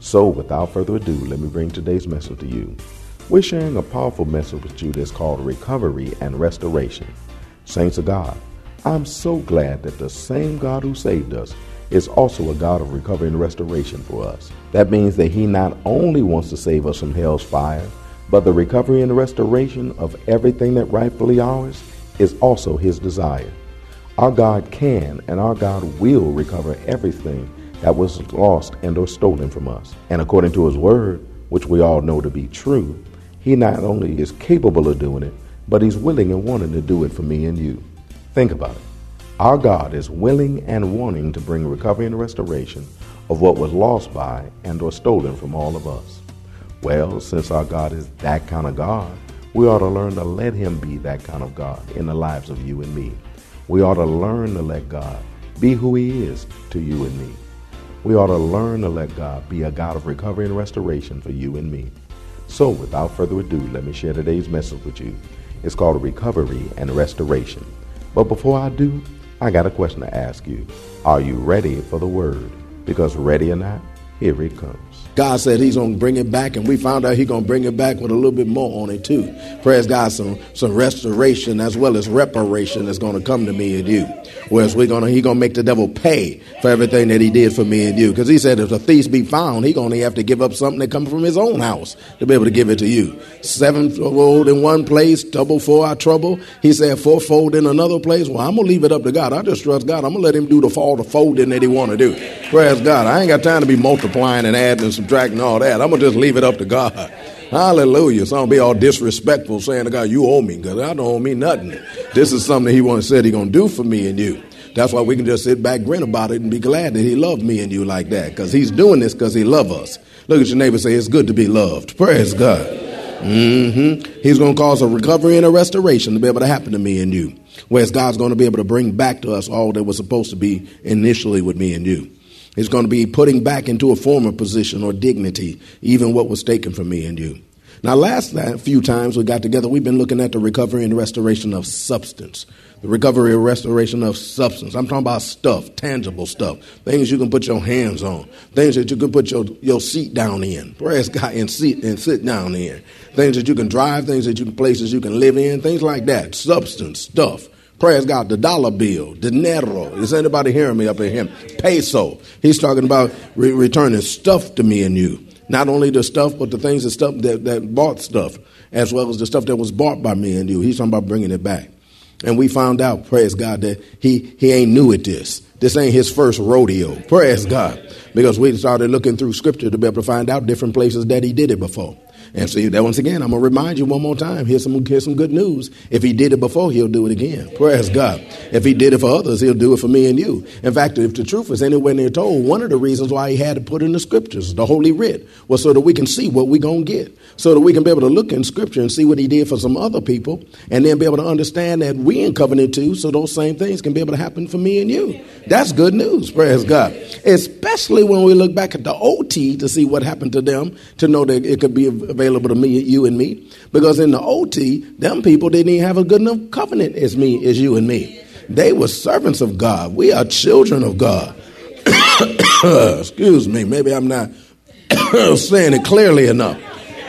So, without further ado, let me bring today's message to you. We're sharing a powerful message with you that's called recovery and restoration. Saints of God, I'm so glad that the same God who saved us is also a God of recovery and restoration for us. That means that He not only wants to save us from hell's fire, but the recovery and restoration of everything that rightfully ours is also His desire. Our God can and our God will recover everything that was lost and or stolen from us. And according to his word, which we all know to be true, he not only is capable of doing it, but he's willing and wanting to do it for me and you. Think about it. Our God is willing and wanting to bring recovery and restoration of what was lost by and or stolen from all of us. Well, since our God is that kind of God, we ought to learn to let him be that kind of God in the lives of you and me. We ought to learn to let God be who he is to you and me. We ought to learn to let God be a God of recovery and restoration for you and me. So, without further ado, let me share today's message with you. It's called Recovery and Restoration. But before I do, I got a question to ask you. Are you ready for the word? Because ready or not, here it comes. God said He's going to bring it back, and we found out He's going to bring it back with a little bit more on it too. Praise God, some some restoration as well as reparation is going to come to me and you. Whereas we're gonna He's going to make the devil pay for everything that He did for me and you, because He said if the thief be found, He's going to have to give up something that comes from His own house to be able to give it to you. Sevenfold in one place, double for our trouble. He said fourfold in another place. Well, I'm gonna leave it up to God. I just trust God. I'm gonna let Him do the fall, the folding that He want to do. Praise God. I ain't got time to be multiplying and adding and subtracting all that. I'm going to just leave it up to God. Hallelujah. So I don't be all disrespectful saying to God, you owe me, because I don't owe me nothing. This is something he once said he going to do for me and you. That's why we can just sit back, grin about it, and be glad that he loved me and you like that, because he's doing this because he loves us. Look at your neighbor say, it's good to be loved. Praise God. Mm-hmm. He's going to cause a recovery and a restoration to be able to happen to me and you. Whereas God's going to be able to bring back to us all that was supposed to be initially with me and you. It's going to be putting back into a former position or dignity, even what was taken from me and you. Now, last few times we got together, we've been looking at the recovery and restoration of substance. The recovery and restoration of substance. I'm talking about stuff, tangible stuff, things you can put your hands on, things that you can put your, your seat down in. Praise God and sit and sit down in. Things that you can drive, things that you can places you can live in, things like that. Substance, stuff. Praise God. The dollar bill, dinero. Is anybody hearing me up in him? Peso. He's talking about re- returning stuff to me and you. Not only the stuff, but the things that stuff that, that bought stuff, as well as the stuff that was bought by me and you. He's talking about bringing it back. And we found out, praise God, that he, he ain't new at this. This ain't his first rodeo. Praise God. Because we started looking through scripture to be able to find out different places that he did it before. And so that once again, I'm gonna remind you one more time. Here's some here's some good news. If he did it before, he'll do it again. Praise God. If he did it for others, he'll do it for me and you. In fact, if the truth is anywhere near told, one of the reasons why he had to put in the scriptures, the holy writ, was so that we can see what we're gonna get. So that we can be able to look in scripture and see what he did for some other people, and then be able to understand that we in covenant too, so those same things can be able to happen for me and you. That's good news, praise God. Especially when we look back at the OT to see what happened to them, to know that it could be available to me, you and me. Because in the OT, them people didn't even have a good enough covenant as me, as you and me. They were servants of God. We are children of God. Excuse me, maybe I'm not saying it clearly enough.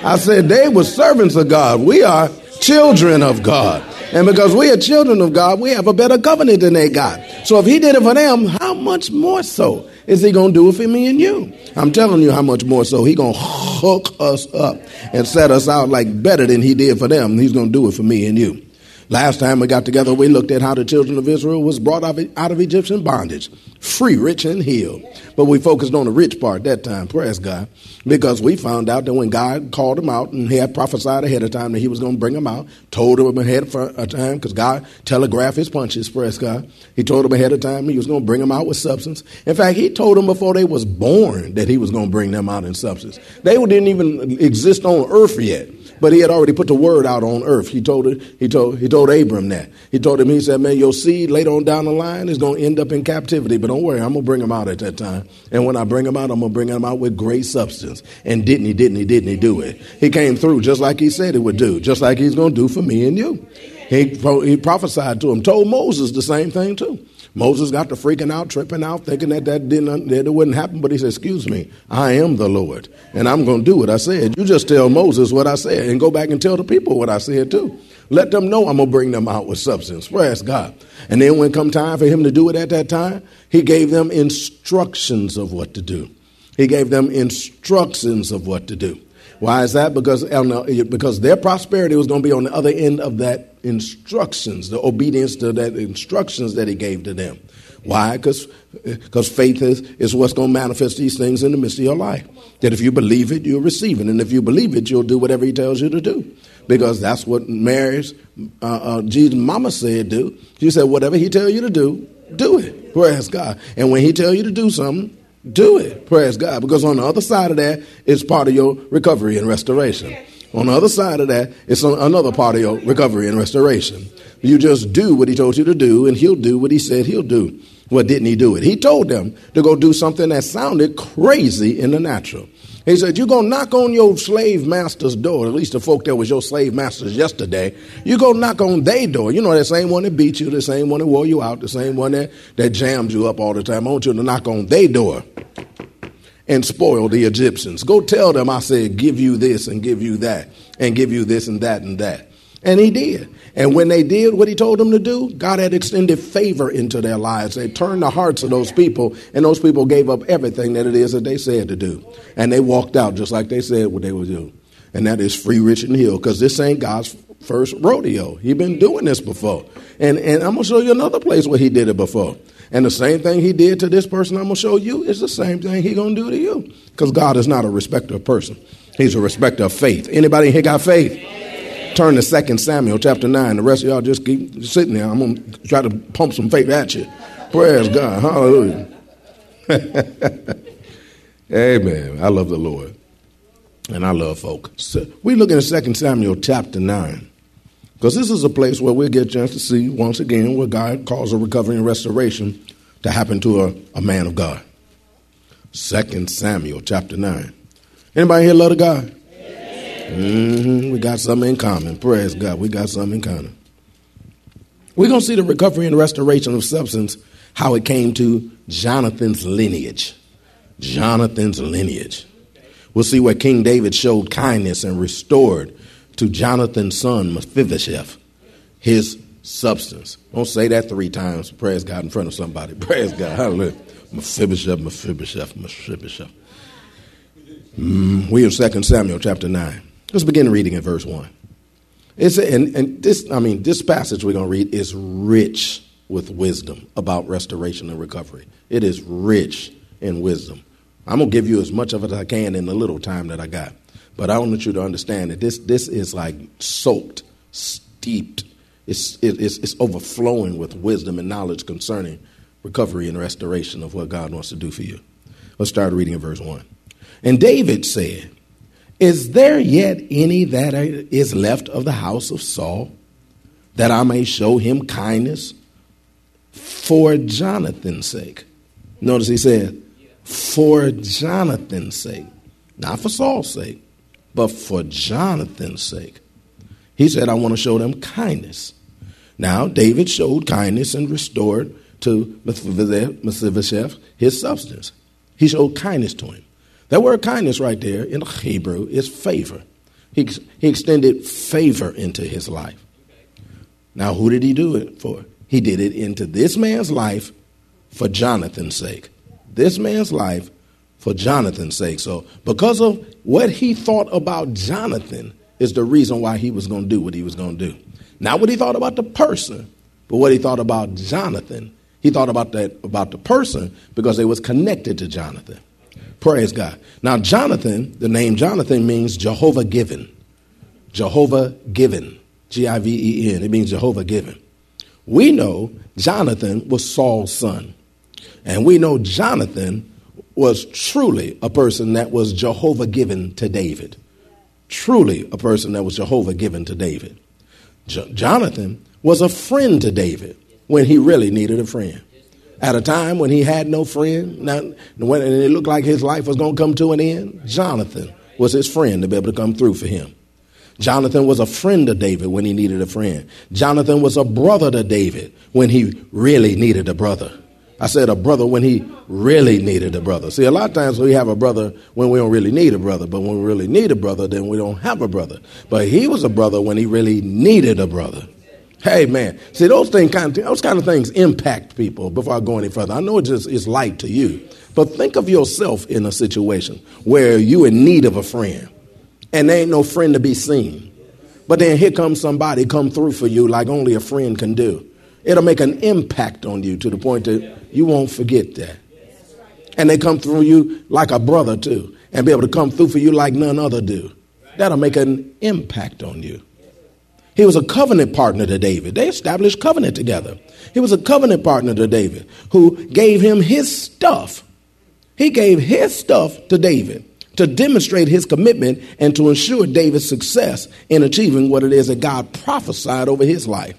I said they were servants of God. We are children of God. And because we are children of God, we have a better covenant than they got. So if he did it for them, how much more so is he going to do it for me and you? I'm telling you how much more so. He going to hook us up and set us out like better than he did for them. He's going to do it for me and you. Last time we got together, we looked at how the children of Israel was brought out of Egyptian bondage, free, rich, and healed. But we focused on the rich part that time, praise God, because we found out that when God called them out and he had prophesied ahead of time that he was going to bring them out, told them ahead of uh, time, because God telegraphed his punches, praise God. He told them ahead of time he was going to bring them out with substance. In fact, he told them before they was born that he was going to bring them out in substance. They didn't even exist on earth yet. But he had already put the word out on earth. He told it, he told he told Abram that. He told him, he said, Man, your seed later on down the line is gonna end up in captivity. But don't worry, I'm gonna bring him out at that time. And when I bring him out, I'm gonna bring him out with great substance. And didn't he, didn't he, didn't he do it? He came through just like he said he would do, just like he's gonna do for me and you. He, he prophesied to him, told Moses the same thing too. Moses got to freaking out, tripping out, thinking that that didn't that it wouldn't happen. But he said, "Excuse me, I am the Lord, and I'm going to do what I said. You just tell Moses what I said, and go back and tell the people what I said too. Let them know I'm going to bring them out with substance. Praise God. And then when come time for him to do it at that time, he gave them instructions of what to do. He gave them instructions of what to do. Why is that? Because because their prosperity was going to be on the other end of that instructions, the obedience to that instructions that he gave to them. Why? Because faith is, is what's going to manifest these things in the midst of your life. That if you believe it, you'll receive it, and if you believe it, you'll do whatever he tells you to do. Because that's what Mary's uh, uh, Jesus' mama said. Do she said whatever he tell you to do, do it. Praise God. And when he tell you to do something, do it. Praise God. Because on the other side of that is part of your recovery and restoration. On the other side of that, it's another part of your recovery and restoration. You just do what he told you to do, and he'll do what he said he'll do. Well, didn't he do it? He told them to go do something that sounded crazy in the natural. He said, You're going to knock on your slave master's door, at least the folk that was your slave masters yesterday. You're going to knock on their door. You know, that same one that beat you, the same one that wore you out, the same one that, that jammed you up all the time. I want you to knock on their door and spoil the Egyptians. Go tell them I said, Give you this and give you that, and give you this and that and that. And he did. And when they did what he told them to do, God had extended favor into their lives. They turned the hearts of those people, and those people gave up everything that it is that they said to do. And they walked out just like they said what they would do. And that is free, rich, and healed, because this ain't God's first rodeo. He been doing this before. And, and I'm going to show you another place where he did it before. And the same thing he did to this person I'm going to show you is the same thing he going to do to you. Because God is not a respecter of person. He's a respecter of faith. Anybody here got faith? Turn to 2 Samuel chapter 9. The rest of y'all just keep sitting there. I'm going to try to pump some faith at you. Praise God. Hallelujah. Amen. I love the Lord. And I love folk. So we look at 2 Samuel chapter 9. Because this is a place where we get a chance to see once again where God calls a recovery and restoration to happen to a, a man of God. 2 Samuel chapter 9. Anybody here love the God? Mm-hmm. We got something in common. Praise God. We got something in common. We're going to see the recovery and restoration of substance, how it came to Jonathan's lineage. Jonathan's lineage. We'll see where King David showed kindness and restored to Jonathan's son, Mephibosheth, his substance. Don't say that three times. Praise God in front of somebody. Praise God. Hallelujah. Mephibosheth, Mephibosheth, Mephibosheth. Mm, we in 2 Samuel chapter 9. Let's begin reading at verse 1. It's, and, and this, I mean, this passage we're going to read is rich with wisdom about restoration and recovery. It is rich in wisdom. I'm going to give you as much of it as I can in the little time that I got. But I want you to understand that this, this is like soaked, steeped. It's, it, it's, it's overflowing with wisdom and knowledge concerning recovery and restoration of what God wants to do for you. Let's start reading in verse 1. And David said, is there yet any that is left of the house of Saul, that I may show him kindness for Jonathan's sake? Notice he said, for Jonathan's sake. Not for Saul's sake, but for Jonathan's sake. He said, I want to show them kindness. Now, David showed kindness and restored to Mephibosheth his substance. He showed kindness to him. That word kindness right there in Hebrew is favor. He, he extended favor into his life. Now, who did he do it for? He did it into this man's life for Jonathan's sake. this man's life for Jonathan's sake. So, because of what he thought about Jonathan, is the reason why he was going to do what he was going to do. Not what he thought about the person, but what he thought about Jonathan. He thought about that about the person because they was connected to Jonathan. Praise God. Now, Jonathan, the name Jonathan means Jehovah given. Jehovah given. G I V E N. It means Jehovah given. We know Jonathan was Saul's son. And we know Jonathan was truly a person that was Jehovah given to David. Truly a person that was Jehovah given to David. Jo- Jonathan was a friend to David when he really needed a friend. At a time when he had no friend, not, when it looked like his life was going to come to an end, Jonathan was his friend to be able to come through for him. Jonathan was a friend to David when he needed a friend. Jonathan was a brother to David when he really needed a brother. I said a brother when he really needed a brother. See, a lot of times we have a brother when we don't really need a brother, but when we really need a brother, then we don't have a brother. But he was a brother when he really needed a brother. Hey man, see those things kind of those kind of things impact people. Before I go any further, I know it just is light to you, but think of yourself in a situation where you in need of a friend, and there ain't no friend to be seen. But then here comes somebody come through for you like only a friend can do. It'll make an impact on you to the point that you won't forget that. And they come through you like a brother too, and be able to come through for you like none other do. That'll make an impact on you. He was a covenant partner to David. They established covenant together. He was a covenant partner to David who gave him his stuff. He gave his stuff to David to demonstrate his commitment and to ensure David's success in achieving what it is that God prophesied over his life.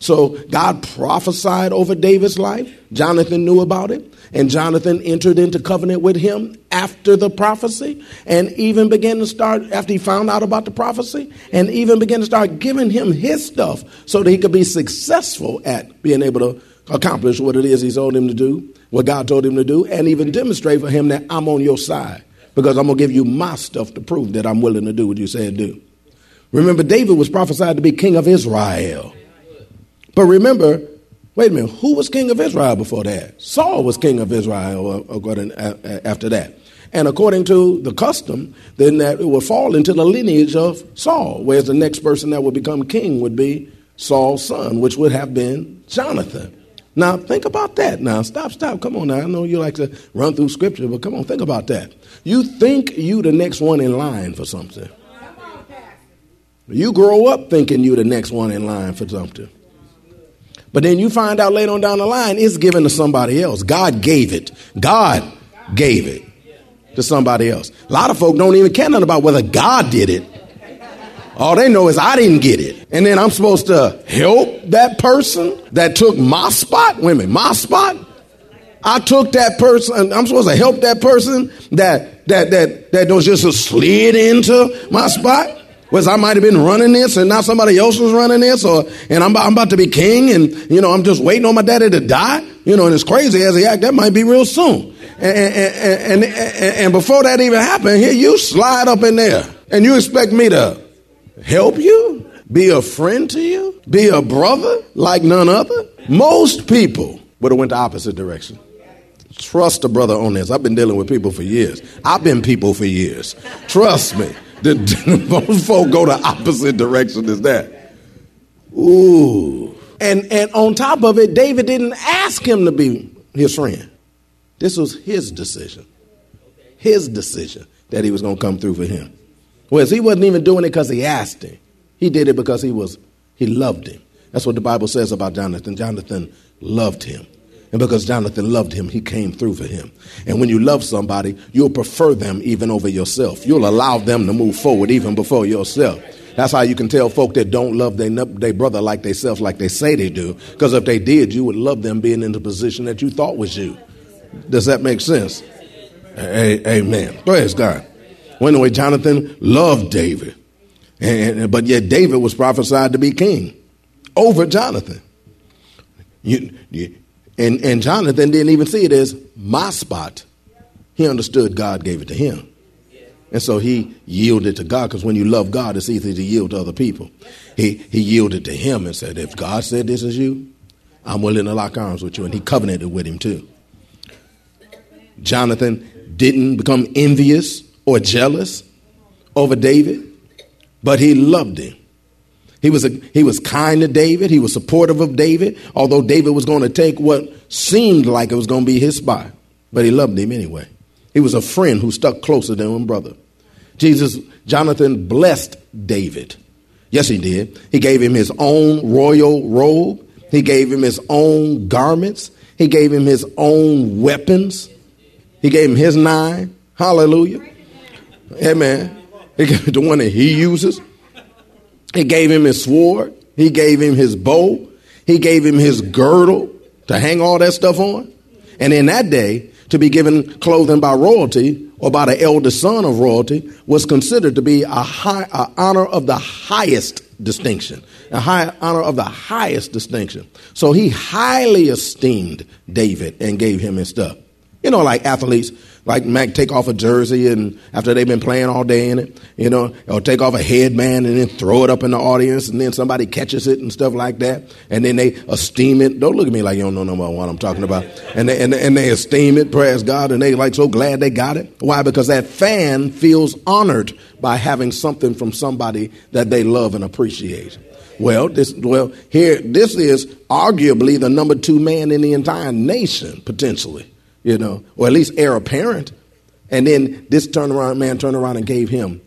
So God prophesied over David's life. Jonathan knew about it. And Jonathan entered into covenant with him after the prophecy and even began to start, after he found out about the prophecy, and even began to start giving him his stuff so that he could be successful at being able to accomplish what it is he told him to do, what God told him to do, and even demonstrate for him that I'm on your side because I'm going to give you my stuff to prove that I'm willing to do what you said do. Remember, David was prophesied to be king of Israel. But remember, wait a minute, who was king of Israel before that? Saul was king of Israel uh, according, after that. And according to the custom, then that it would fall into the lineage of Saul, whereas the next person that would become king would be Saul's son, which would have been Jonathan. Now, think about that. Now, stop, stop. Come on now. I know you like to run through scripture, but come on, think about that. You think you the next one in line for something. You grow up thinking you the next one in line for something. But then you find out later on down the line, it's given to somebody else. God gave it. God gave it to somebody else. A lot of folk don't even care nothing about whether God did it. All they know is I didn't get it. And then I'm supposed to help that person that took my spot. Women, my spot. I took that person, I'm supposed to help that person that that that that was just slid into my spot. Was I might have been running this and now somebody else was running this, or and I'm, I'm about to be king, and you know I'm just waiting on my daddy to die. You know, and it's crazy as he act. That might be real soon. And, and, and, and before that even happened, here you slide up in there, and you expect me to help you, be a friend to you, be a brother like none other. Most people would have went the opposite direction. Trust a brother on this. I've been dealing with people for years. I've been people for years. Trust me. The, most folk go the opposite direction as that. Ooh. And and on top of it, David didn't ask him to be his friend. This was his decision. His decision that he was going to come through for him. Whereas he wasn't even doing it because he asked him. He did it because he was he loved him. That's what the Bible says about Jonathan. Jonathan loved him. And because Jonathan loved him, he came through for him. And when you love somebody, you'll prefer them even over yourself. You'll allow them to move forward even before yourself. That's how you can tell folk that don't love their, their brother like themselves, like they say they do. Because if they did, you would love them being in the position that you thought was you. Does that make sense? Amen. Praise God. Well, anyway, Jonathan loved David. And, but yet David was prophesied to be king over Jonathan. You, and, and Jonathan didn't even see it as my spot. He understood God gave it to him. And so he yielded to God because when you love God, it's easy to yield to other people. He, he yielded to him and said, If God said this is you, I'm willing to lock arms with you. And he covenanted with him too. Jonathan didn't become envious or jealous over David, but he loved him. He was, a, he was kind to David. He was supportive of David, although David was going to take what seemed like it was going to be his spot. But he loved him anyway. He was a friend who stuck closer than a brother. Jesus, Jonathan blessed David. Yes, he did. He gave him his own royal robe. He gave him his own garments. He gave him his own weapons. He gave him his nine. Hallelujah. Amen. the one that he uses. He gave him his sword. He gave him his bow. He gave him his girdle to hang all that stuff on. And in that day, to be given clothing by royalty or by the eldest son of royalty was considered to be a high a honor of the highest distinction, a high honor of the highest distinction. So he highly esteemed David and gave him his stuff. You know, like athletes, like Mac take off a jersey and after they've been playing all day in it, you know, or take off a headband and then throw it up in the audience and then somebody catches it and stuff like that. And then they esteem it. Don't look at me like you don't know no more what I'm talking about. And they, and, and they esteem it, praise God, and they like so glad they got it. Why? Because that fan feels honored by having something from somebody that they love and appreciate. Well, this well here this is arguably the number two man in the entire nation, potentially you know, or at least heir apparent. And then this turnaround man turned around and gave him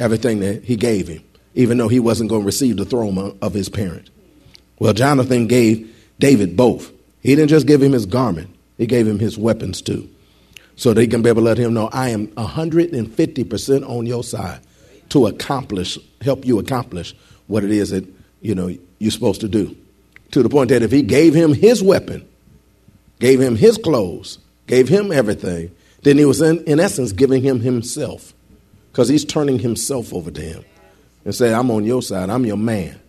everything that he gave him, even though he wasn't going to receive the throne of his parent. Well, Jonathan gave David both. He didn't just give him his garment, he gave him his weapons too. So they can be able to let him know, I am 150% on your side to accomplish, help you accomplish what it is that, you know, you're supposed to do. To the point that if he gave him his weapon, gave him his clothes, gave him everything, then he was in, in essence giving him himself because he's turning himself over to him and say, I'm on your side. I'm your man.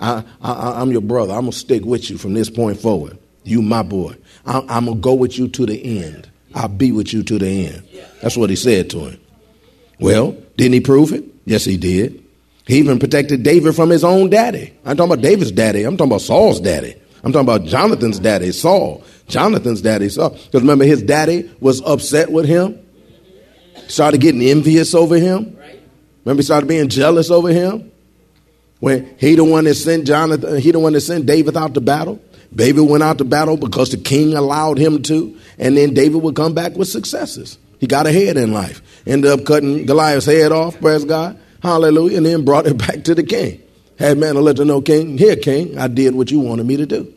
I, I, am your brother. I'm going to stick with you from this point forward. You, my boy. I, I'm going to go with you to the end. I'll be with you to the end. That's what he said to him. Well, didn't he prove it? Yes, he did. He even protected David from his own daddy. I'm talking about David's daddy. I'm talking about Saul's daddy. I'm talking about Jonathan's daddy, Saul. Jonathan's daddy, Saul. Because remember, his daddy was upset with him, started getting envious over him. Remember, he started being jealous over him. When he the one that sent Jonathan, he the one that sent David out to battle. David went out to battle because the king allowed him to, and then David would come back with successes. He got ahead in life. Ended up cutting Goliath's head off, praise God. Hallelujah. And then brought it back to the king. Had man to let the know, king, here, king, I did what you wanted me to do.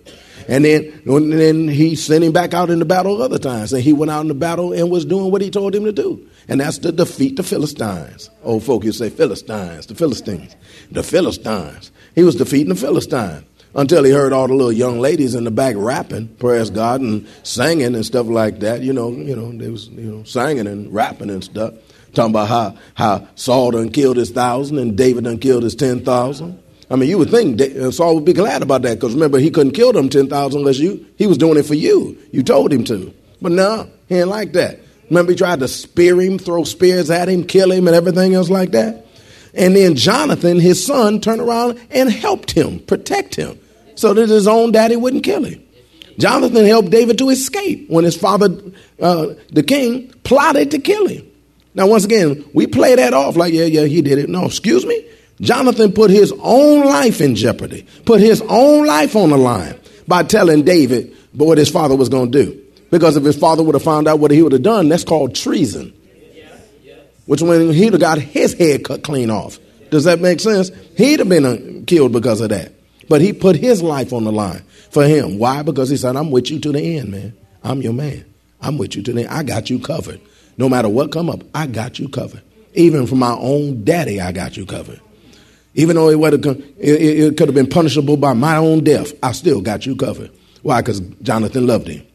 And then, and then he sent him back out in the battle other times. And he went out in the battle and was doing what he told him to do. And that's to defeat the Philistines. Old folk you say Philistines, the Philistines, the Philistines. He was defeating the Philistines until he heard all the little young ladies in the back rapping, praise God, and singing and stuff like that. You know, you know, they was you know singing and rapping and stuff, talking about how how Saul done killed his thousand and David done killed his ten thousand. I mean, you would think uh, Saul would be glad about that because remember, he couldn't kill them 10,000 unless you, he was doing it for you. You told him to. But no, he ain't like that. Remember, he tried to spear him, throw spears at him, kill him, and everything else like that. And then Jonathan, his son, turned around and helped him, protect him, so that his own daddy wouldn't kill him. Jonathan helped David to escape when his father, uh, the king, plotted to kill him. Now, once again, we play that off like, yeah, yeah, he did it. No, excuse me. Jonathan put his own life in jeopardy, put his own life on the line by telling David what his father was going to do. Because if his father would have found out what he would have done, that's called treason. Which when he'd have got his head cut clean off. Does that make sense? He'd have been uh, killed because of that. But he put his life on the line for him. Why? Because he said, I'm with you to the end, man. I'm your man. I'm with you to the end. I got you covered. No matter what come up, I got you covered. Even from my own daddy, I got you covered. Even though it, it, it could have been punishable by my own death, I still got you covered. Why? Because Jonathan loved him.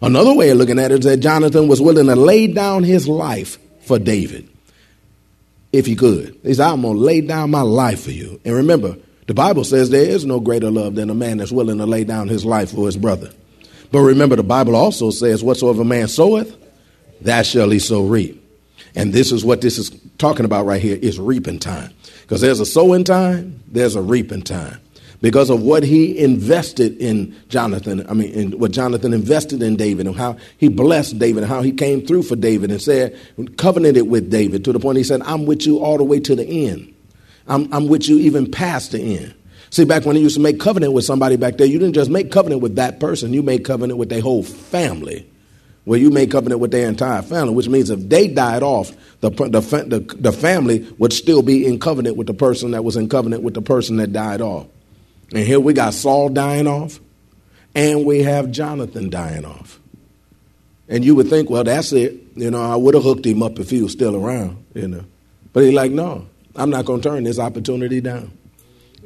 Another way of looking at it is that Jonathan was willing to lay down his life for David if he could. He said, I'm going to lay down my life for you. And remember, the Bible says there is no greater love than a man that's willing to lay down his life for his brother. But remember, the Bible also says, Whatsoever man soweth, that shall he so reap. And this is what this is talking about right here is reaping time. Because there's a sowing time, there's a reaping time. because of what he invested in Jonathan. I mean, in what Jonathan invested in David and how he blessed David and how he came through for David and said, covenanted with David to the point he said, I'm with you all the way to the end. I'm, I'm with you even past the end. See, back when you used to make covenant with somebody back there, you didn't just make covenant with that person, you made covenant with their whole family. Well, you made covenant with their entire family, which means if they died off, the, the, the, the family would still be in covenant with the person that was in covenant with the person that died off. And here we got Saul dying off, and we have Jonathan dying off. And you would think, well, that's it. You know, I would have hooked him up if he was still around, you know. But he's like, no, I'm not going to turn this opportunity down.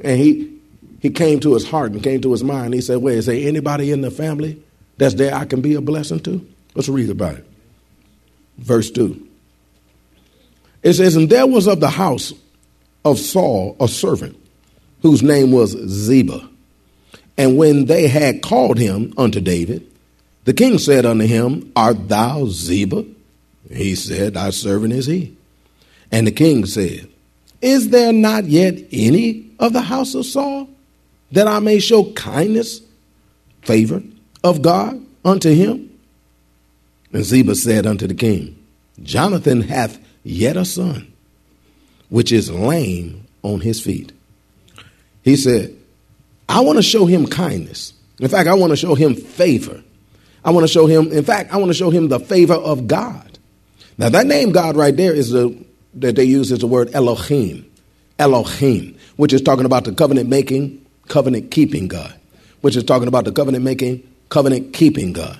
And he, he came to his heart and came to his mind. He said, wait, is there anybody in the family that's there I can be a blessing to? Let's read about it. Verse 2. It says, And there was of the house of Saul a servant whose name was Ziba. And when they had called him unto David, the king said unto him, Art thou Ziba? He said, Thy servant is he. And the king said, Is there not yet any of the house of Saul that I may show kindness, favor of God unto him? And Ziba said unto the king, Jonathan hath yet a son, which is lame on his feet. He said, I want to show him kindness. In fact, I want to show him favor. I want to show him, in fact, I want to show him the favor of God. Now, that name God right there is the, that they use is the word Elohim. Elohim, which is talking about the covenant making, covenant keeping God, which is talking about the covenant making, covenant keeping God.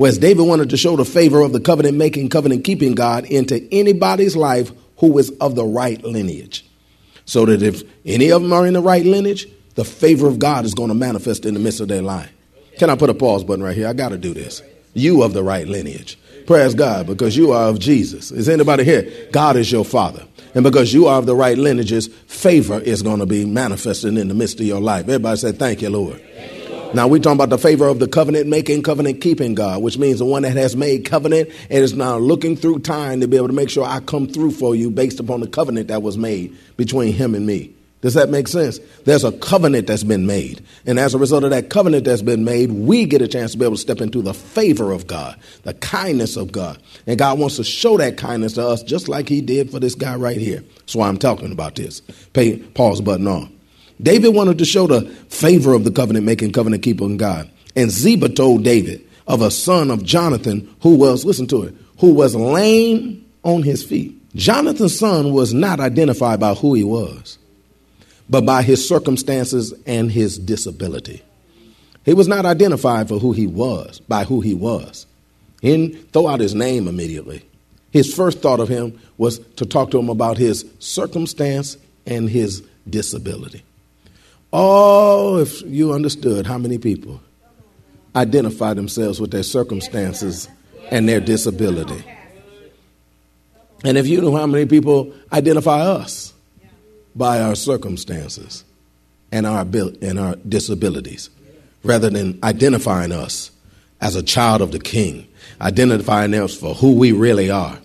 Whereas David wanted to show the favor of the covenant making, covenant keeping God into anybody's life who is of the right lineage. So that if any of them are in the right lineage, the favor of God is going to manifest in the midst of their life. Can I put a pause button right here? I got to do this. You of the right lineage. Praise God because you are of Jesus. Is anybody here? God is your father. And because you are of the right lineages, favor is going to be manifested in the midst of your life. Everybody say, Thank you, Lord. Now we're talking about the favor of the covenant making, covenant keeping God, which means the one that has made covenant and is now looking through time to be able to make sure I come through for you based upon the covenant that was made between him and me. Does that make sense? There's a covenant that's been made. And as a result of that covenant that's been made, we get a chance to be able to step into the favor of God, the kindness of God. And God wants to show that kindness to us just like he did for this guy right here. That's why I'm talking about this. Pay pause button on. David wanted to show the favor of the covenant making, covenant keeping God. And Ziba told David of a son of Jonathan who was, listen to it, who was lame on his feet. Jonathan's son was not identified by who he was, but by his circumstances and his disability. He was not identified for who he was, by who he was. He didn't throw out his name immediately. His first thought of him was to talk to him about his circumstance and his disability. Oh, if you understood how many people identify themselves with their circumstances and their disability. And if you knew how many people identify us by our circumstances and our, and our disabilities, rather than identifying us as a child of the King, identifying us for who we really are.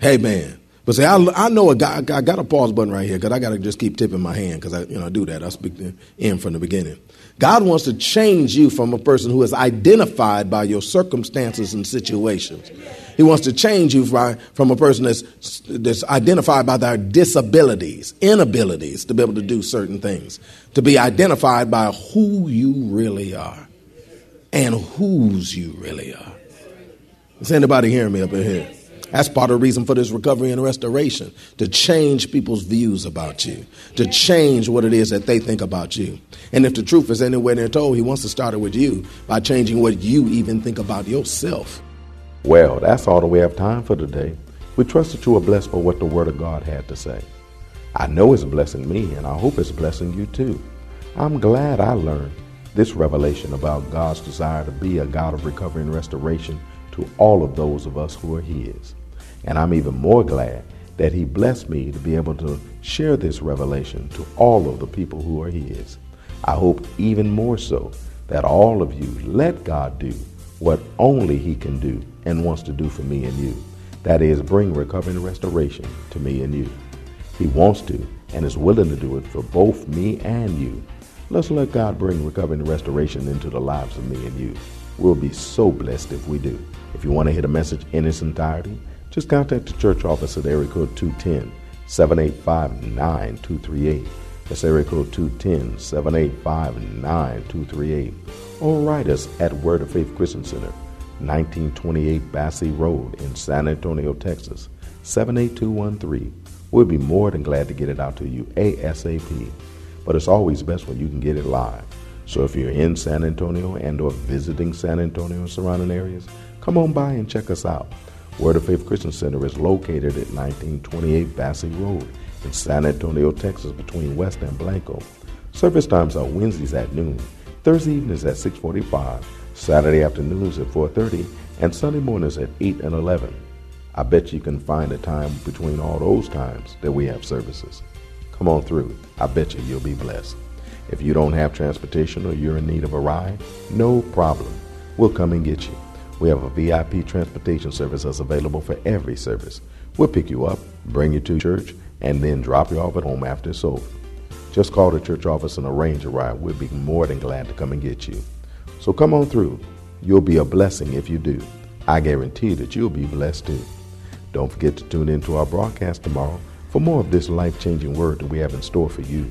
Hey, man, but see, I, I know a guy, I got a pause button right here because I got to just keep tipping my hand because I, you know, I do that. I speak in from the beginning. God wants to change you from a person who is identified by your circumstances and situations. He wants to change you from, from a person that's, that's identified by their disabilities, inabilities to be able to do certain things, to be identified by who you really are and whose you really are. Is anybody hearing me up in here? That's part of the reason for this recovery and restoration to change people's views about you, to change what it is that they think about you. And if the truth is anywhere near told, he wants to start it with you by changing what you even think about yourself. Well, that's all that we have time for today. We trust that you are blessed by what the Word of God had to say. I know it's blessing me, and I hope it's blessing you too. I'm glad I learned this revelation about God's desire to be a God of recovery and restoration to all of those of us who are His. And I'm even more glad that He blessed me to be able to share this revelation to all of the people who are His. I hope even more so that all of you let God do what only He can do and wants to do for me and you. That is, bring recovery and restoration to me and you. He wants to and is willing to do it for both me and you. Let's let God bring recovery and restoration into the lives of me and you. We'll be so blessed if we do. If you want to hear the message in its entirety, just contact the church office at area code 210 785 9238. That's area code 210 785 9238. Or write us at Word of Faith Christian Center, 1928 Basse Road in San Antonio, Texas, 78213. We'll be more than glad to get it out to you ASAP but it's always best when you can get it live. So if you're in San Antonio and or visiting San Antonio and surrounding areas, come on by and check us out. Word of Faith Christian Center is located at 1928 Basse Road in San Antonio, Texas, between West and Blanco. Service times are Wednesdays at noon, Thursday evenings at 6:45, Saturday afternoons at 4:30, and Sunday mornings at 8 and 11. I bet you can find a time between all those times that we have services. Come on through. I bet you you'll be blessed. If you don't have transportation or you're in need of a ride, no problem. We'll come and get you. We have a VIP transportation service that's available for every service. We'll pick you up, bring you to church, and then drop you off at home after it's over. Just call the church office and arrange a ride. We'll be more than glad to come and get you. So come on through. You'll be a blessing if you do. I guarantee that you'll be blessed too. Don't forget to tune in to our broadcast tomorrow for more of this life changing word that we have in store for you,